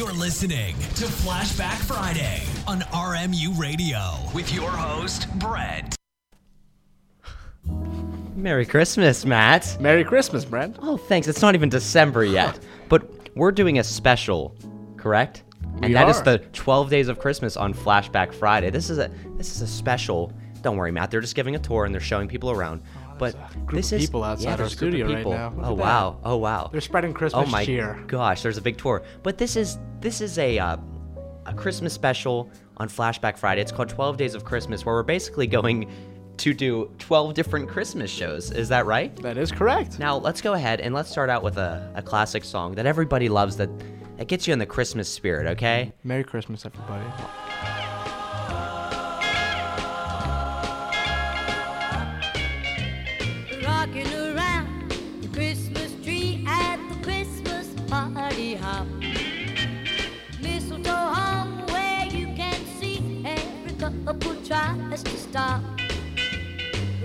You're listening to Flashback Friday on RMU Radio with your host, Brent. Merry Christmas, Matt. Merry Christmas, Brent. Oh, thanks. It's not even December yet, but we're doing a special, correct? We and that is are. the 12 days of Christmas on Flashback Friday. This is a this is a special. Don't worry, Matt. They're just giving a tour and they're showing people around. But this is people outside yeah, our there's a group of studio right now. Look Oh that. wow! Oh wow! They're spreading Christmas oh my cheer. gosh! There's a big tour. But this is this is a uh, a Christmas special on Flashback Friday. It's called 12 Days of Christmas, where we're basically going to do 12 different Christmas shows. Is that right? That is correct. Now let's go ahead and let's start out with a, a classic song that everybody loves that that gets you in the Christmas spirit. Okay? Merry Christmas, everybody. Stop.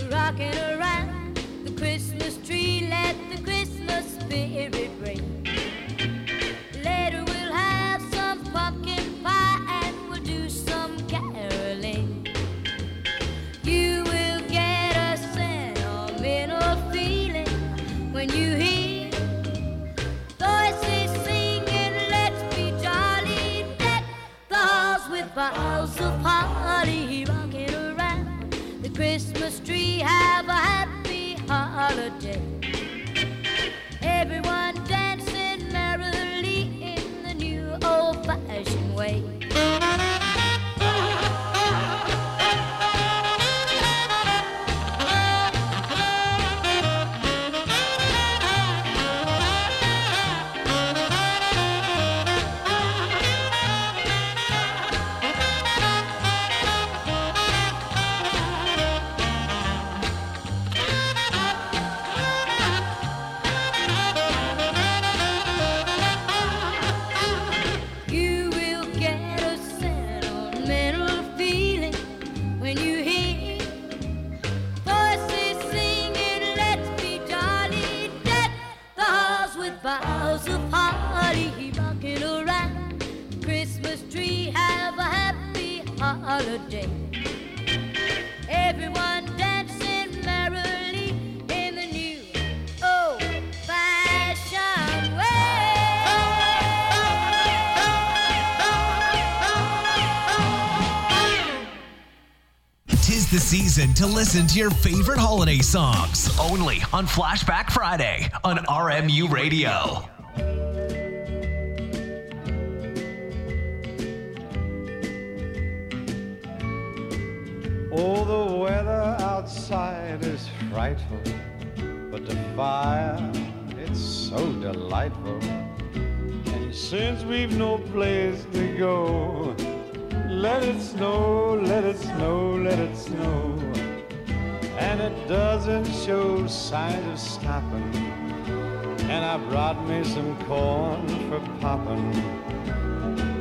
Rocking around the Christmas tree, let the Christmas spirit the season to listen to your favorite holiday songs only on Flashback Friday on RMU Radio. Oh, the weather outside is frightful, but the fire, it's so delightful. And since we've no place to go, let it snow, let it snow, let it snow. And it doesn't show signs of stopping. And I brought me some corn for popping.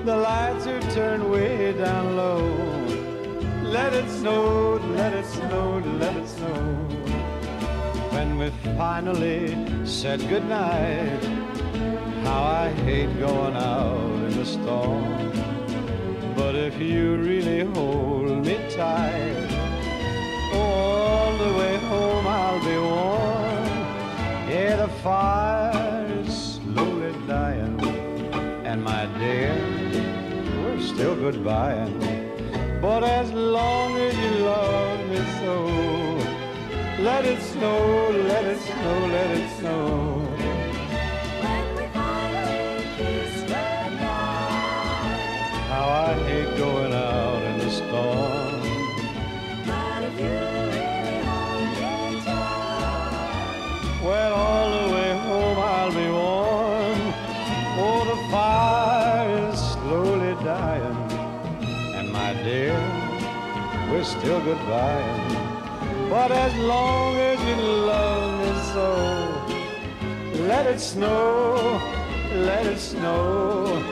The lights are turned way down low. Let it snow, let it snow, let it snow. When we finally said goodnight, how I hate going out in the storm. But if you really hold me tight, all the way home I'll be warm. Yeah, the fire is slowly dying, and my dear, we're still goodbying. But as long as you love me so, let it snow, let it snow, let it snow. We're still goodbying. But as long as you love me so, let it snow, let it snow,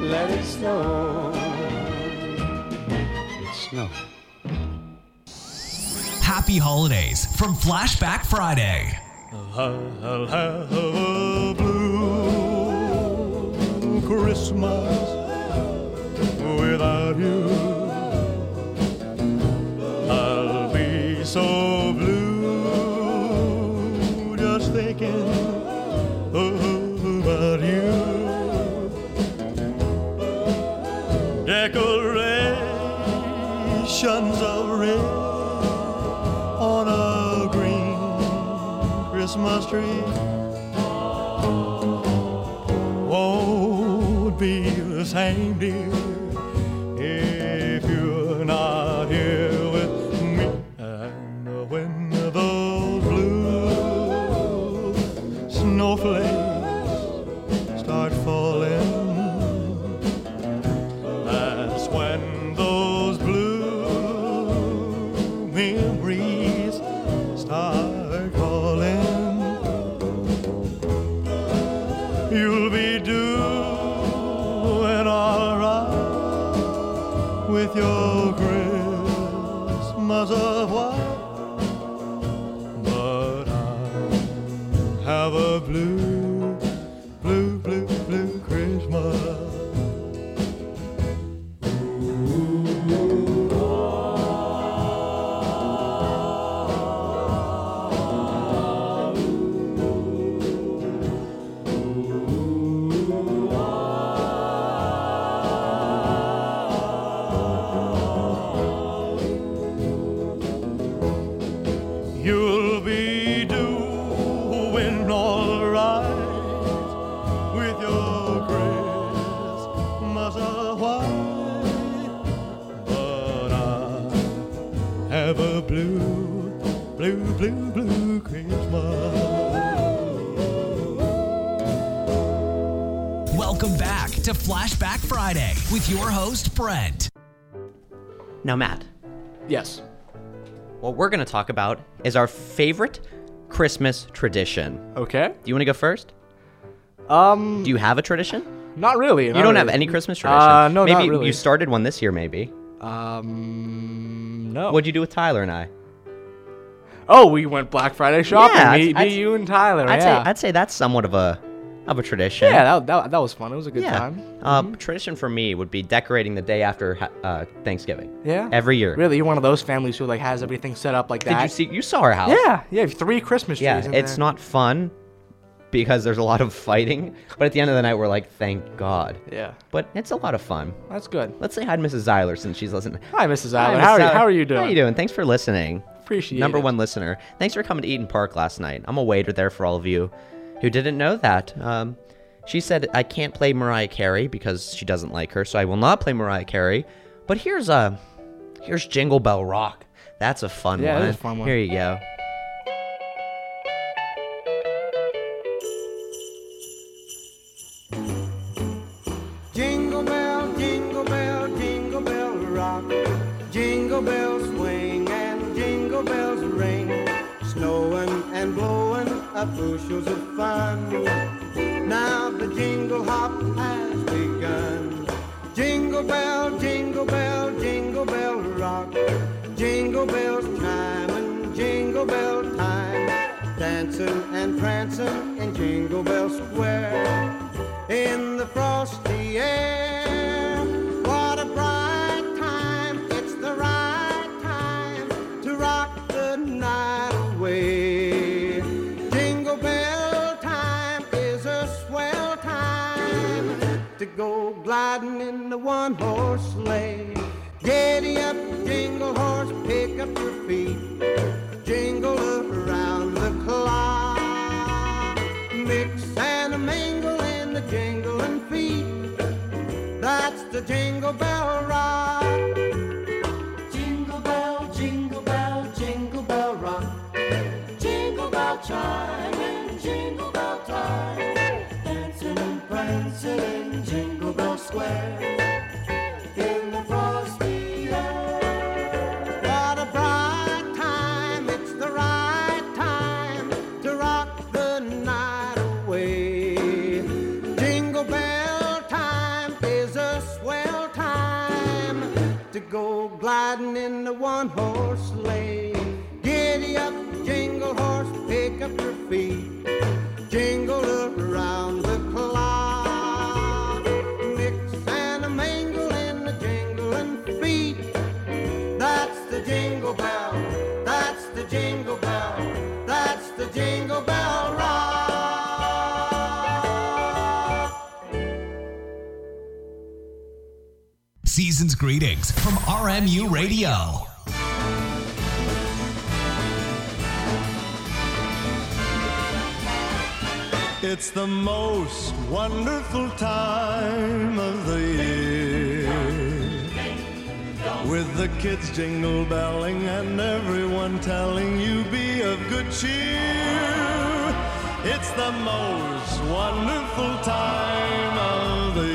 let it snow. It snow. Happy holidays from Flashback Friday. I'll have a blue Christmas street. Won't be the same, dear, with your host, Brent. Now, Matt, Yes. what we're going to talk about is our favorite Christmas tradition. Okay. Do you want to go first? Um, Do you have a tradition? not really. You don't have any Christmas tradition. Uh, no, maybe not really. you started one this year. Maybe. Um, no. What'd you do with Tyler and I? Oh, we went Black Friday shopping. Yeah, me, I'd- I'd- you, and Tyler. I'd yeah. say I'd say that's somewhat of a of a tradition. yeah, that, that, that was fun. It was a good yeah. time. Uh, Tradition for me would be decorating the day after uh, Thanksgiving. Yeah. Every year. Really, you're one of those families who like has everything set up like that. Did you see? You saw our house. Yeah, yeah. Three Christmas trees. Yeah. It's there. not fun because there's a lot of fighting, but at the end of the night, we're like, thank God. Yeah, But it's a lot of fun. that's good. Let's say hi to Mrs. Zyler since she's listening. Hi, Mrs. Hi. Mrs. How, are you, how are you doing? How are you doing? Thanks for listening. Appreciate Number it. one listener. Thanks for coming to Eden Park last night. I'm a waiter there for all of you who didn't know that. Um, she said I can't play Mariah Carey because she doesn't like her, so I will not play Mariah Carey. But here's uh, here's Jingle Bell Rock. That's a fun Yeah, one. a fun one. Here you go. Bushels of fun. Now the jingle hop has begun. Jingle bell, jingle bell, jingle bell rock. Jingle bells chiming, jingle bell time. Dancing and prancing in Jingle Bell Square in the frosty the one horse sleigh. Giddy up, jingle horse, pick up your feet. Jingle around the clock. Mix and a mingle in the jingling feet. That's the jingle bell rock. Jingle bell, jingle bell, jingle bell rock. Jingle bell chime and jingle bell time. Dancing and prancing in Jingle horse sleigh. Giddy up, jingle horse, pick up your feet. Greetings from RMU Radio. It's the most wonderful time of the year. With the kids jingle belling and everyone telling you be of good cheer. It's the most wonderful time of the year.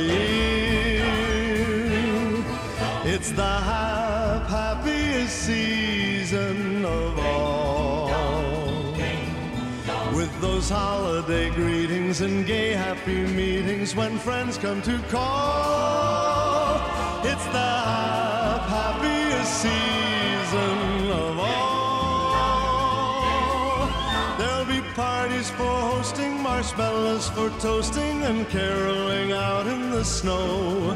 It's the hap- happiest season of all. With those holiday greetings and gay happy meetings when friends come to call. It's the hap- happiest season of all. There'll be parties for hosting, marshmallows for toasting, and caroling out in the snow.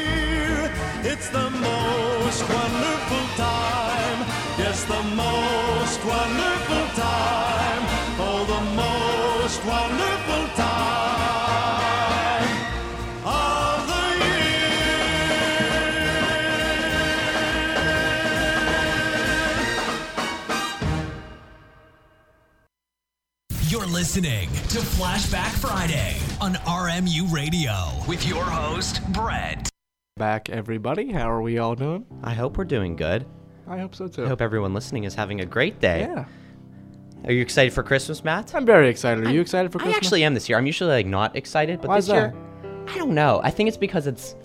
It's the most wonderful time. Yes, the most wonderful time. Oh, the most wonderful time of the year. You're listening to Flashback Friday on RMU Radio with your host, Brett. Back, everybody. How are we all doing? I hope we're doing good. I hope so too. I hope everyone listening is having a great day. yeah. Are you excited for Christmas, Matt? I'm very excited. Are you excited for Christmas? I actually am this year. I'm usually like not excited, but Why this is that? year, I don't know. I think it's because it's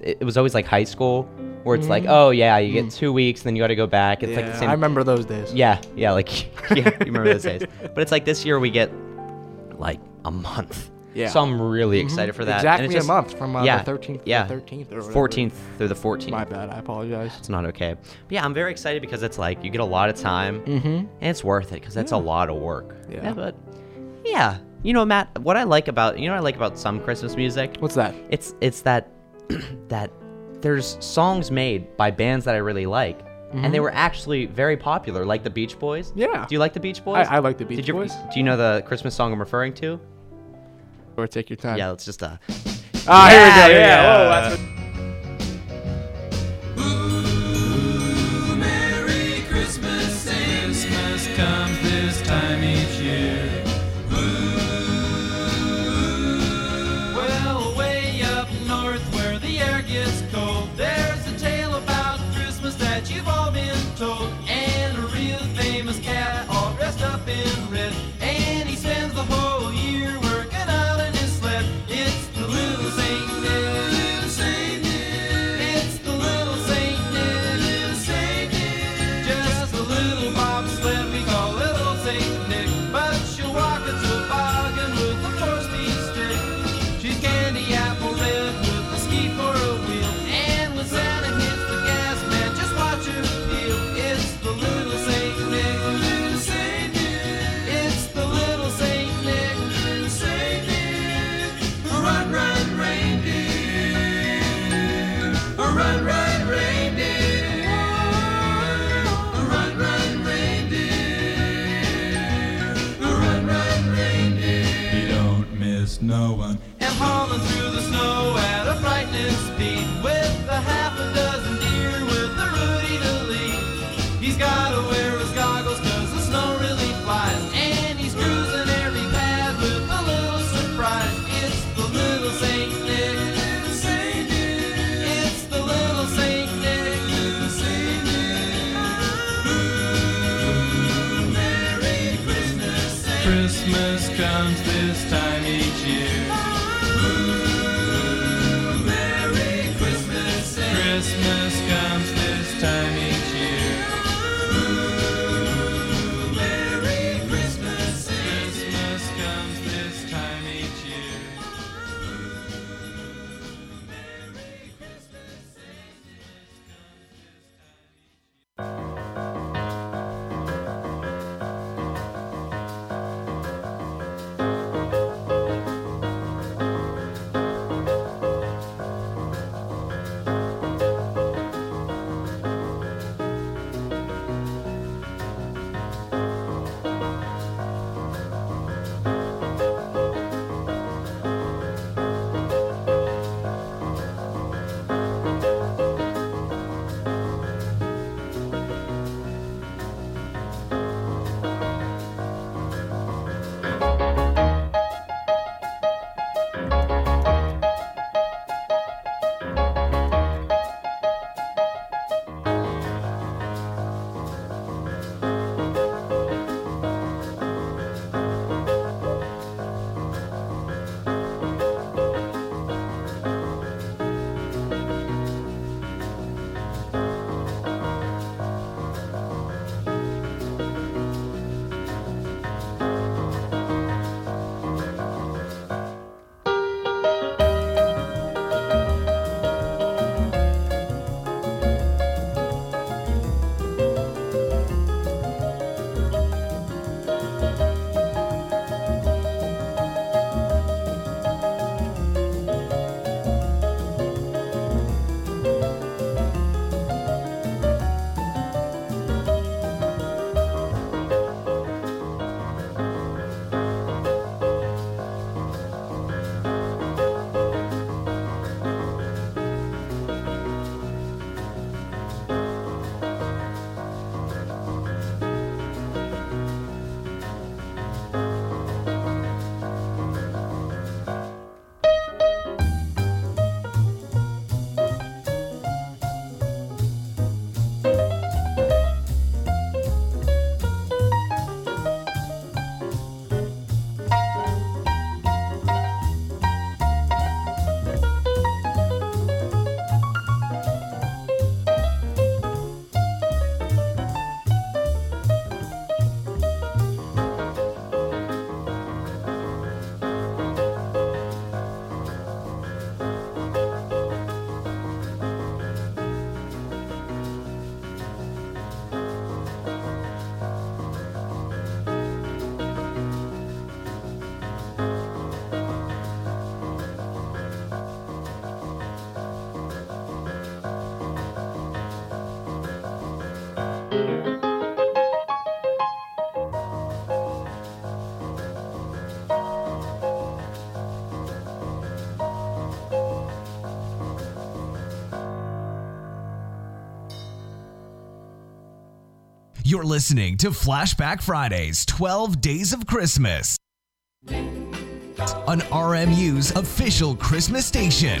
it, it was always like high school where it's like, oh yeah, you get two weeks, and then you got to go back. It's like the Mm. Same. I remember those days. Yeah, yeah, like yeah, you remember those days. But it's like this year we get like a month. Yeah. So I'm really excited for that. And Exactly it's a month from uh, yeah, the 13th to yeah, the 13th or whatever. 14th through the 14th. My bad. I apologize. It's not okay. But yeah, I'm very excited because it's like you get a lot of time, mm-hmm. and it's worth it because that's a lot of work. Yeah. but yeah, you know, Matt, what I like about you know what I like about some Christmas music. What's that? It's it's that that there's songs made by bands that I really like. And they were actually very popular, like the Beach Boys. Mm-hmm. Yeah. Do you like the Beach Boys? I like the Beach Did you, Boys. Do you know the Christmas song I'm referring to? Or take your time. Yeah, let's just uh. Ah, here we Yeah, go. Yeah. yeah. Whoa, Christmas comes this time each year. You're listening to Flashback Fridays 12 Days of Christmas on RMU's official Christmas station.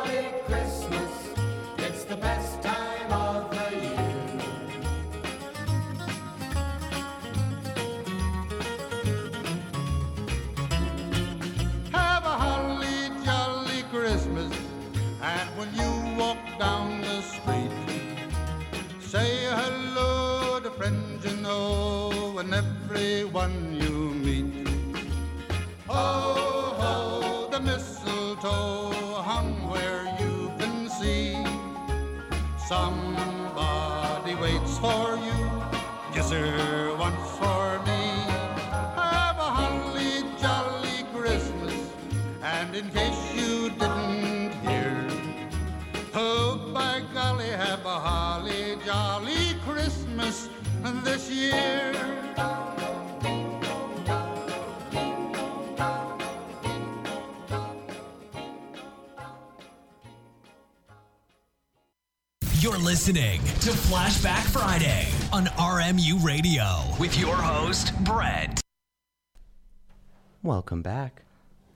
ho, and everyone you meet. Ho, ho, the mistletoe hung where you can see. Somebody waits for you, yes, sir, once for me. Have a holly jolly Christmas, and in case this year. You're listening to Flashback Friday on RMU Radio with your host, Brett. Welcome back.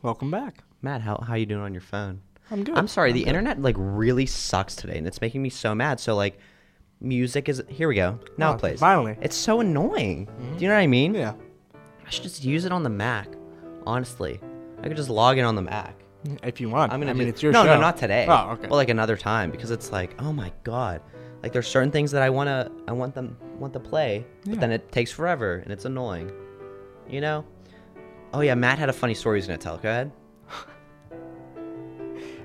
Welcome back. Matt, how how you doing on your phone? I'm good. I'm sorry, I'm the good. internet like really sucks today and it's making me so mad. So like music is here we go. Now oh, it plays. finally. It's so annoying. Mm-hmm. do you know what i mean? Yeah. I should just use it on the mac honestly. I could just log in on the mac. If you want. I'm gonna i mean do, it's your no show. no not today. Oh okay. Well like another time because it's like oh my god. Like there's certain things that i want to i want them want to play yeah. but then it takes forever and it's annoying. You know? Oh yeah matt had a funny story he's gonna tell. Go ahead.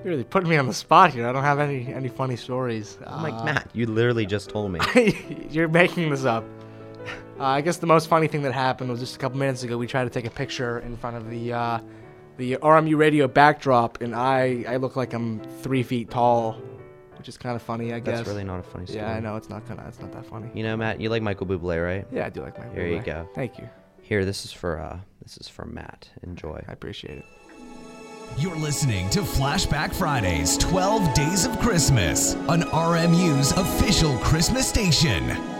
You're really putting me on the spot here. I don't have any any funny stories. I'm like uh, Matt. You literally just told me. you're making this up. Uh, I guess the most funny thing that happened was just a couple minutes ago. We tried to take a picture in front of the uh, the RMU radio backdrop, and I I look like I'm three feet tall, which is kind of funny. I guess. That's really not a funny story. Yeah, I know it's not kind of it's not that funny. You know, Matt, you like Michael Bublé, right? Yeah, I do like Michael. There Bublé. you go. Thank you. Here, this is for uh, this is for Matt. Enjoy. I appreciate it. You're listening to Flashback Fridays 12 Days of Christmas on RMU's official Christmas station.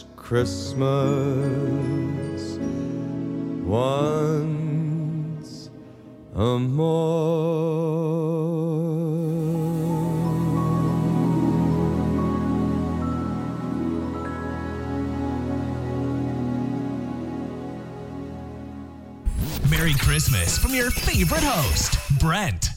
Christmas once a more. Merry Christmas from your favorite host, Brent.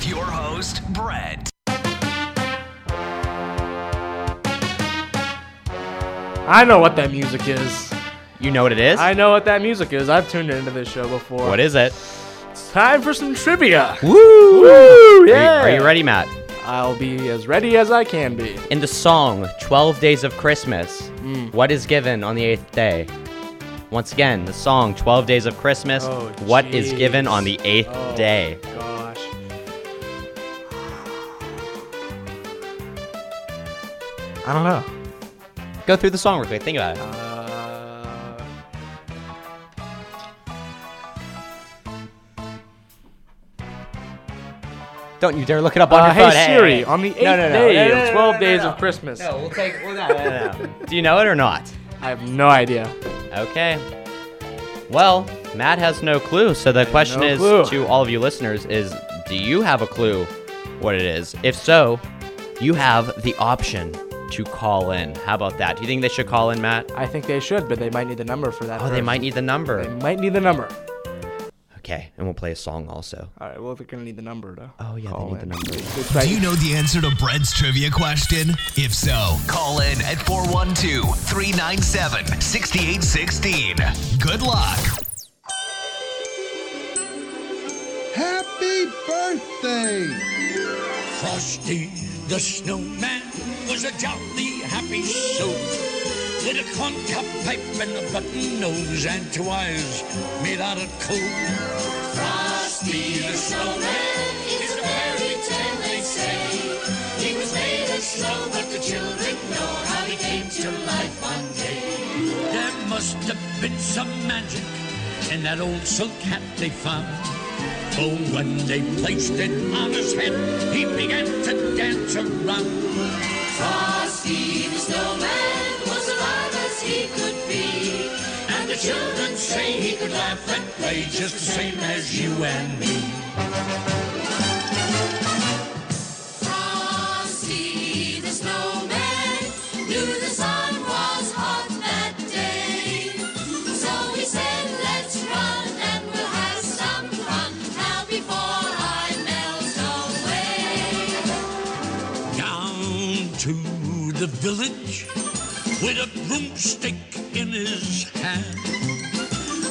With your host, Brett. I know what that music is. You know what it is? I know what that music is. I've tuned into this show before. what is it? It's time for some trivia. Woo! Woo! Are you- Yeah. Are you ready, Matt? I'll be as ready as I can be. In the song 12 Days of Christmas, Mm. what is given on the eighth day? Once again, the song 12 Days of Christmas, Oh, what is given on the eighth Oh, day? Gosh. I don't know. Go through the song real quick. Think about it. Uh, Don't you dare look it up on uh, your hey phone. Siri, on the eighth No, no, no, day no, no, of no, 12 no, days no. of Christmas. No, we'll take. Well, no, no, no. Do you know it or not? I have no idea. Okay. Well, Matt has no clue. So the question no is clue. to all of you listeners: Is do you have a clue what it is? If so, you have the option to call in. How about that? Do you think they should call in, Matt? I think they should, but they might need the number for that. Oh, they might need the number. They might need the number. Okay, and we'll play a song also. All right. Well, they're gonna need the number though. Oh yeah, call they need in. the number. Do you know the answer to Brent's trivia question? If so, call in at 412 397 6816. Good luck. Happy birthday! Frosty the snowman was a jolly happy soul with a corncob pipe and a button nose and two eyes made out of coal. Frosty the snowman is a fairy tale, they say. He was made of snow, but the children know how he came to life one day. There must have been some magic in that old silk hat they found. For when they placed it on his head, he began to dance around. Frosty the snowman was alive as he could be. And the children say he could laugh and play just the same as you and me. A broomstick in his hand,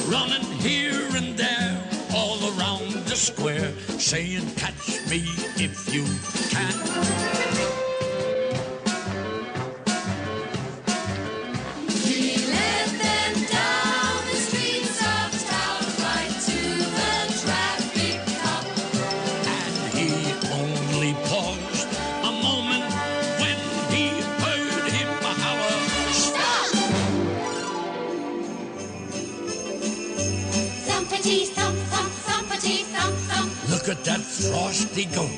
running here and there all around the square, saying, Catch me if you can. Frosty goat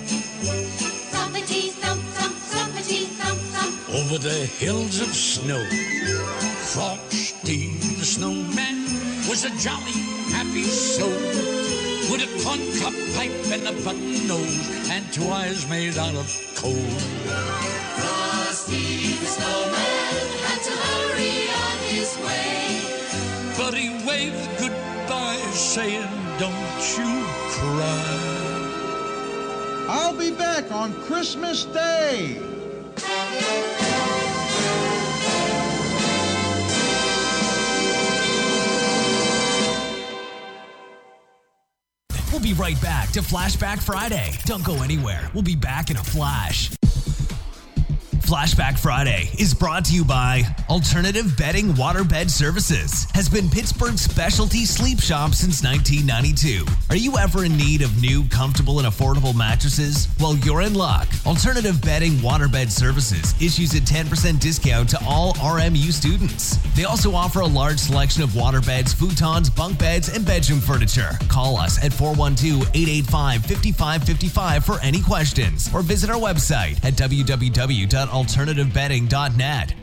thumpity thump thump thumpity thump thump. over the hills of snow. Frosty the snowman was a jolly, happy soul with a corncob pipe and a button nose and two eyes made out of coal. Frosty the snowman had to hurry on his way. But he waved goodbye, saying, Don't you cry. I'll be back on Christmas Day. We'll be right back to Flashback Friday. Don't go anywhere. We'll be back in a flash. Flashback Friday is brought to you by Alternative Bedding Waterbed Services. Has been Pittsburgh's specialty sleep shop since 1992. Are you ever in need of new, comfortable, and affordable mattresses? Well, you're in luck. Alternative Bedding Waterbed Services issues a 10% discount to all RMU students. They also offer a large selection of waterbeds, futons, bunk beds, and bedroom furniture. Call us at 412 885 5555 for any questions or visit our website at www.alternativebedding.net.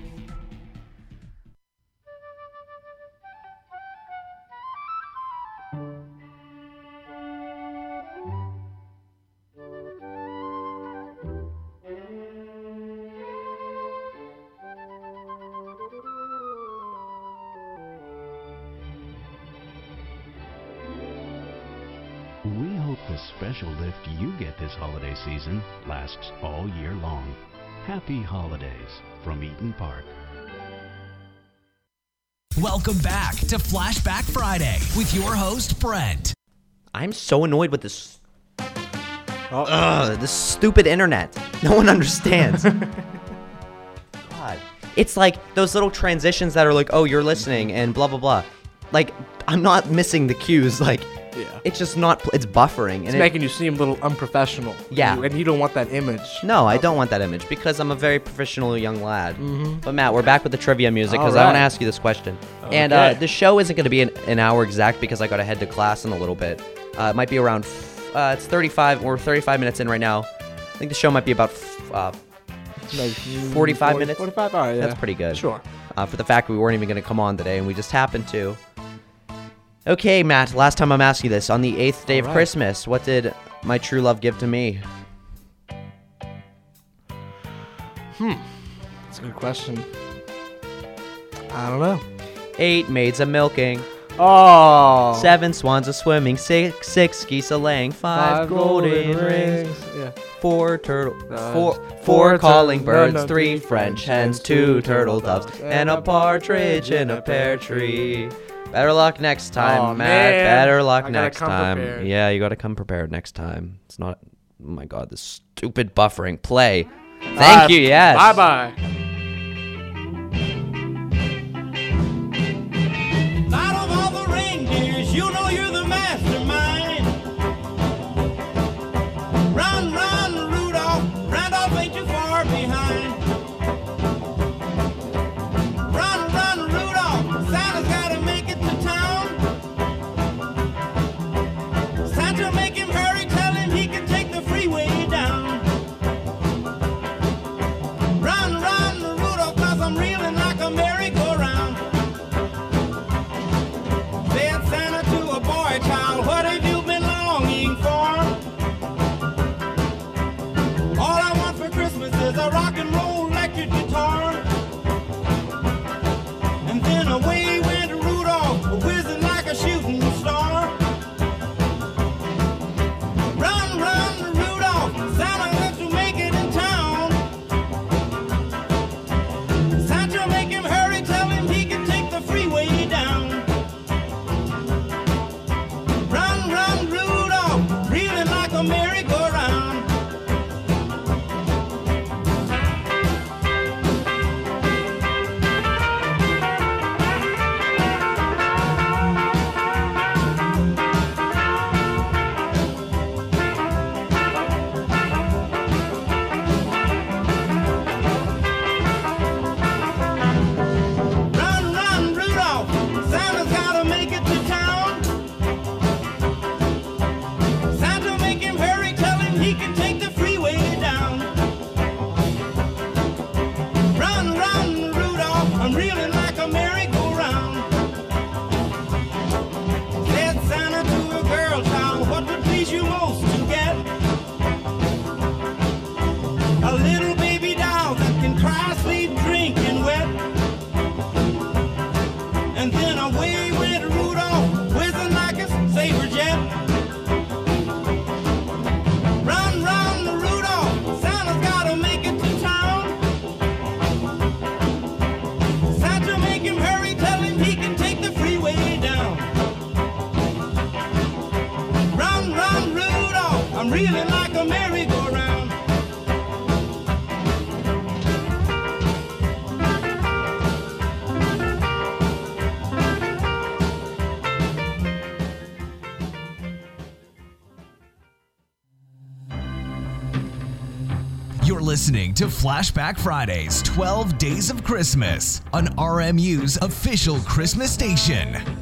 We hope the special lift you get this holiday season lasts all year long. Happy holidays from Eaton Park. Welcome back to Flashback Friday with your host, Brent. I'm so annoyed with this. Oh. Ugh, this stupid internet. No one understands. God. It's like those little transitions that are like, oh, you're listening and blah, blah, blah. Like, I'm not missing the cues. Like, Yeah. it's just not, pl- it's buffering. It's And it, making you seem a little unprofessional. Yeah. You- and you don't want that image. no, I don't want that image because I'm a very professional young lad. But Matt, we're back with the trivia music because I want to ask you this question. And uh, the show isn't going to be an, an hour exact because I got to head to class in a little bit. Uh, it might be around. f- Uh, it's 35. We're 35 minutes in right now. I think the show might be about f- uh, Like, 45 40 minutes. 45? All right, yeah. That's pretty good. Sure. Uh, for the fact we weren't even going to come on today and we just happened to. Okay, Matt. Last time I'm asking you this on the eighth day of Alright. Christmas, what did my true love give to me? Hmm. That's a good question. I don't know. Eight maids a milking, Oh. seven swans a swimming, six six geese a laying, five, golden, rings, Yeah. four turtle, Uh, four four four calling no, birds, no, three three French hens, two turtle doves, and a partridge in a pear tree. Better luck next time, Aw, Matt. man. Better luck I next time. prepared. Yeah, you gotta come prepared next time. It's not. Oh my god, this stupid buffering. Play. Thank you. Yes. Bye bye. Christ sweet dreams. Listening to Flashback Fridays 12 Days of Christmas on RMU's official Christmas station.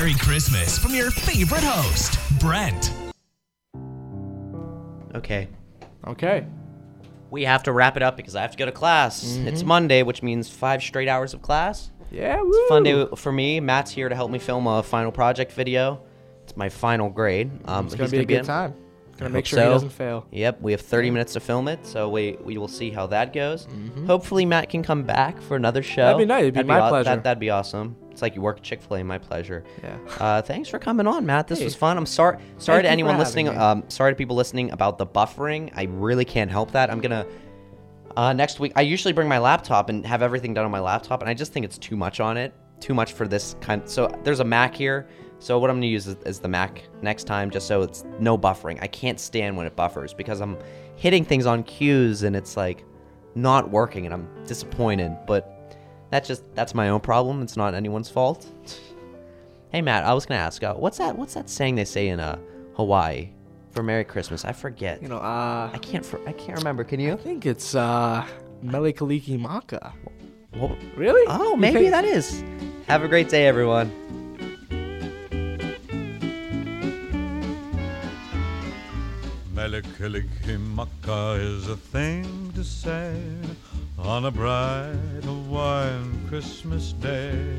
Merry Christmas from your favorite host, Brent. Okay. Okay. We have to wrap it up because I have to go to class. It's Monday, which means five straight hours of class. Yeah, It's a fun day for me. Matt's here to help me film a final project video. It's my final grade. Um, It's gonna he's be a good in- time. I Gonna make hope sure he doesn't fail. Yep, we have 30 minutes to film it, so we we will see how that goes. Mhm. Hopefully, Matt can come back for another show. That'd be nice. It'd be my aw- pleasure. That, that'd be awesome. It's like you work at Chick Fil A. My pleasure. Yeah. Uh, thanks for coming on, Matt. This Hey. was fun. I'm sorry. Sorry Thank to anyone listening. Um, sorry to people listening about the buffering. I really can't help that. I'm gonna. Uh, next week, I usually bring my laptop and have everything done on my laptop, and I just think it's too much on it. Too much for this kind. So there's a Mac here. So what I'm gonna use is, is the Mac next time, just so it's no buffering. I can't stand when it buffers because I'm hitting things on cues and it's like not working, and I'm disappointed. But that's just that's my own problem. It's not anyone's fault. Hey Matt, I was gonna ask, uh, what's that? What's that saying they say in uh, Hawaii? for Merry Christmas? I forget. You know, uh, I can't. For, I can't remember. Can you? I think it's uh, Mele Kalikimaka. Well, Really? oh, You maybe think- that is. Have a great day, everyone. Mele Kalikimaka is a thing to say on a bright Hawaiian Christmas day.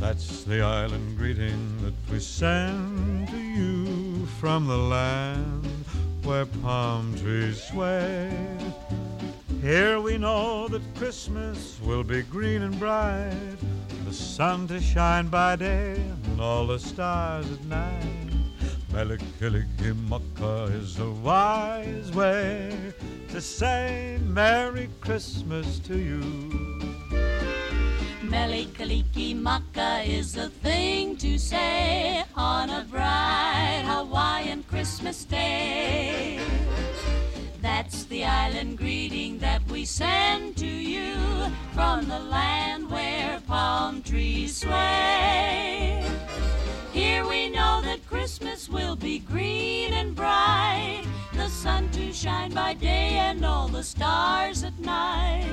That's the island greeting that we send to you from the land where palm trees sway. Here we know that Christmas will be green and bright, the sun to shine by day and all the stars at night. Mele Kalikimaka is Hawaii's way to say Merry Christmas to you. Mele Kalikimaka is the thing to say on a bright Hawaiian Christmas day. That's the island greeting that we send to you from the land where palm trees sway. Here we know that Christmas will be green and bright, the sun to shine by day and all the stars at night.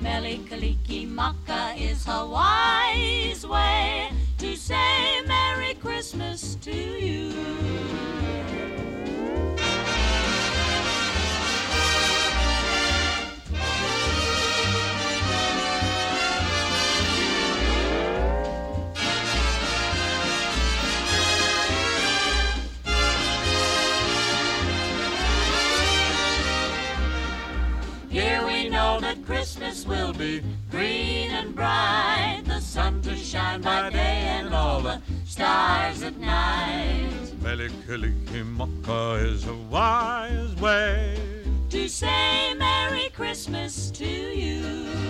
Mele Kalikimaka is Hawaii's way to say Merry Christmas to you. Christmas will be green and bright, the sun to shine by day and all the stars at night. Mele Kalikimaka is Hawaii's way To say Merry Christmas to you.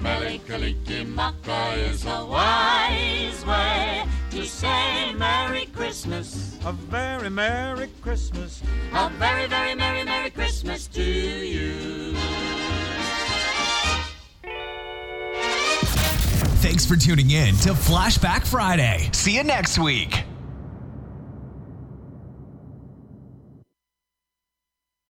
Mele Kalikimaka is Hawaii's way to say Merry Christmas. A very Merry Christmas. A very, very Merry, Merry Christmas to you. Thanks for tuning in to Flashback Friday. See you next week.